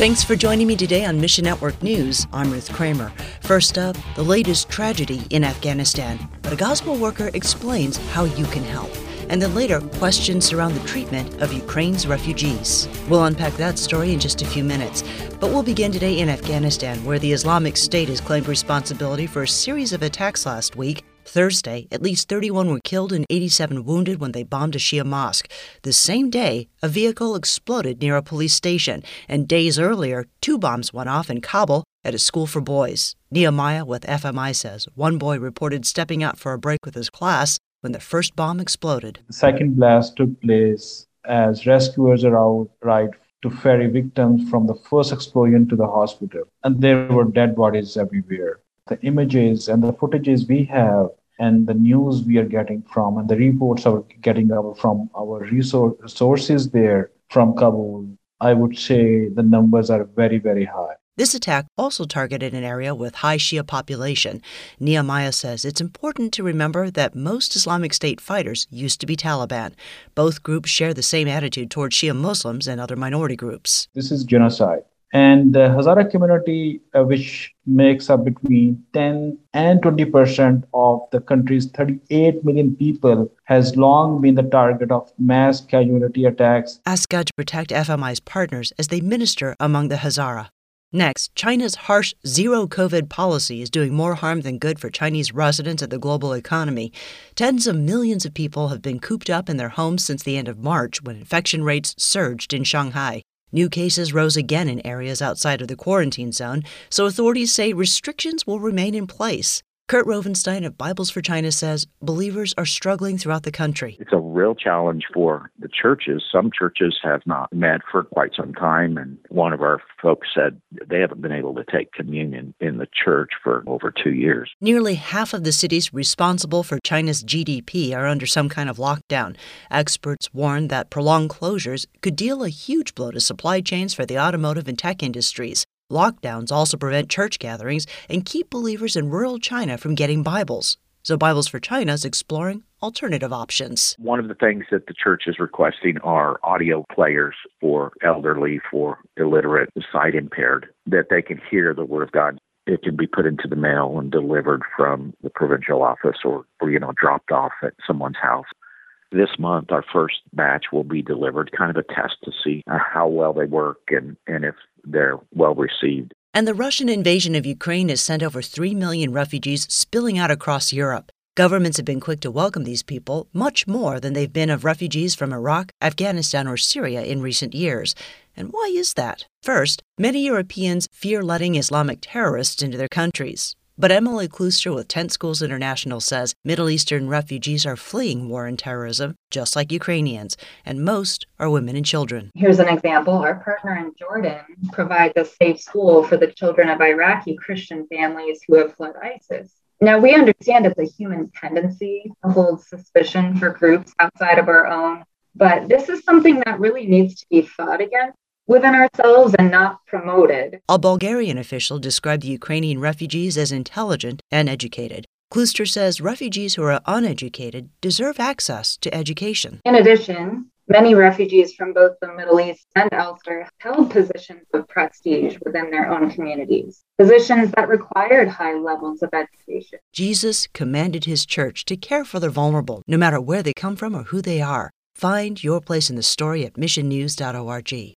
Thanks for joining me today on Mission Network News. I'm Ruth Kramer. First up, the latest tragedy in Afghanistan, but a gospel worker explains how you can help. And then later, questions surround the treatment of Ukraine's refugees. We'll unpack that story in just a few minutes. But we'll begin today in Afghanistan, where the Islamic State has claimed responsibility for a series of attacks last week Thursday, at least 31 were killed and 87 wounded when they bombed a Shia mosque. The same day, a vehicle exploded near a police station, and days earlier, two bombs went off in Kabul at a school for boys. Nehemiah with FMI says one boy reported stepping out for a break with his class when the first bomb exploded. The second blast took place as rescuers arrived to ferry victims from the first explosion to the hospital, and there were dead bodies everywhere. The images and the footages we have and the news we are getting from and the reports are getting from our resource, sources there from Kabul, I would say the numbers are very, very high. This attack also targeted an area with high Shia population. Nehemiah says it's important to remember that most Islamic State fighters used to be Taliban. Both groups share the same attitude toward Shia Muslims and other minority groups. This is genocide. And the Hazara community, uh, which makes up between 10 and 20% of the country's 38 million people, has long been the target of mass casualty attacks. Ask God to protect FMI's partners as they minister among the Hazara. Next, China's harsh zero COVID policy is doing more harm than good for Chinese residents and the global economy. Tens of millions of people have been cooped up in their homes since the end of March when infection rates surged in Shanghai. New cases rose again in areas outside of the quarantine zone, so authorities say restrictions will remain in place. Kurt Rovenstine of Bibles for China says believers are struggling throughout the country. It's a real challenge for the churches. Some churches have not met for quite some time, and one of our folks said they haven't been able to take communion in the church for over two years. Nearly half of the cities responsible for China's GDP are under some kind of lockdown. Experts warn that prolonged closures could deal a huge blow to supply chains for the automotive and tech industries. Lockdowns also prevent church gatherings and keep believers in rural China from getting Bibles. So, Bibles for China is exploring alternative options. One of the things that the church is requesting are audio players for elderly, for illiterate, sight impaired, that they can hear the Word of God. It can be put into the mail and delivered from the provincial office or, or you know, dropped off at someone's house. This month, our first batch will be delivered, kind of a test to see uh, how well they work and, and if they're well received. And the Russian invasion of Ukraine has sent over 3 million refugees spilling out across Europe. Governments have been quick to welcome these people, much more than they've been of refugees from Iraq, Afghanistan, or Syria in recent years. And why is that? First, many Europeans fear letting Islamic terrorists into their countries. But Emily Klooster with Tent Schools International says Middle Eastern refugees are fleeing war and terrorism, just like Ukrainians, and most are women and children. Here's an example. Our partner in Jordan provides a safe school for the children of Iraqi Christian families who have fled ISIS. Now, we understand it's a human tendency to hold suspicion for groups outside of our own, but this is something that really needs to be fought against within ourselves and not promoted. A Bulgarian official described the Ukrainian refugees as intelligent and educated. Klooster says refugees who are uneducated deserve access to education. In addition, many refugees from both the Middle East and elsewhere held positions of prestige within their own communities, positions that required high levels of education. Jesus commanded his church to care for the vulnerable, no matter where they come from or who they are. Find your place in the story at missionnews.org.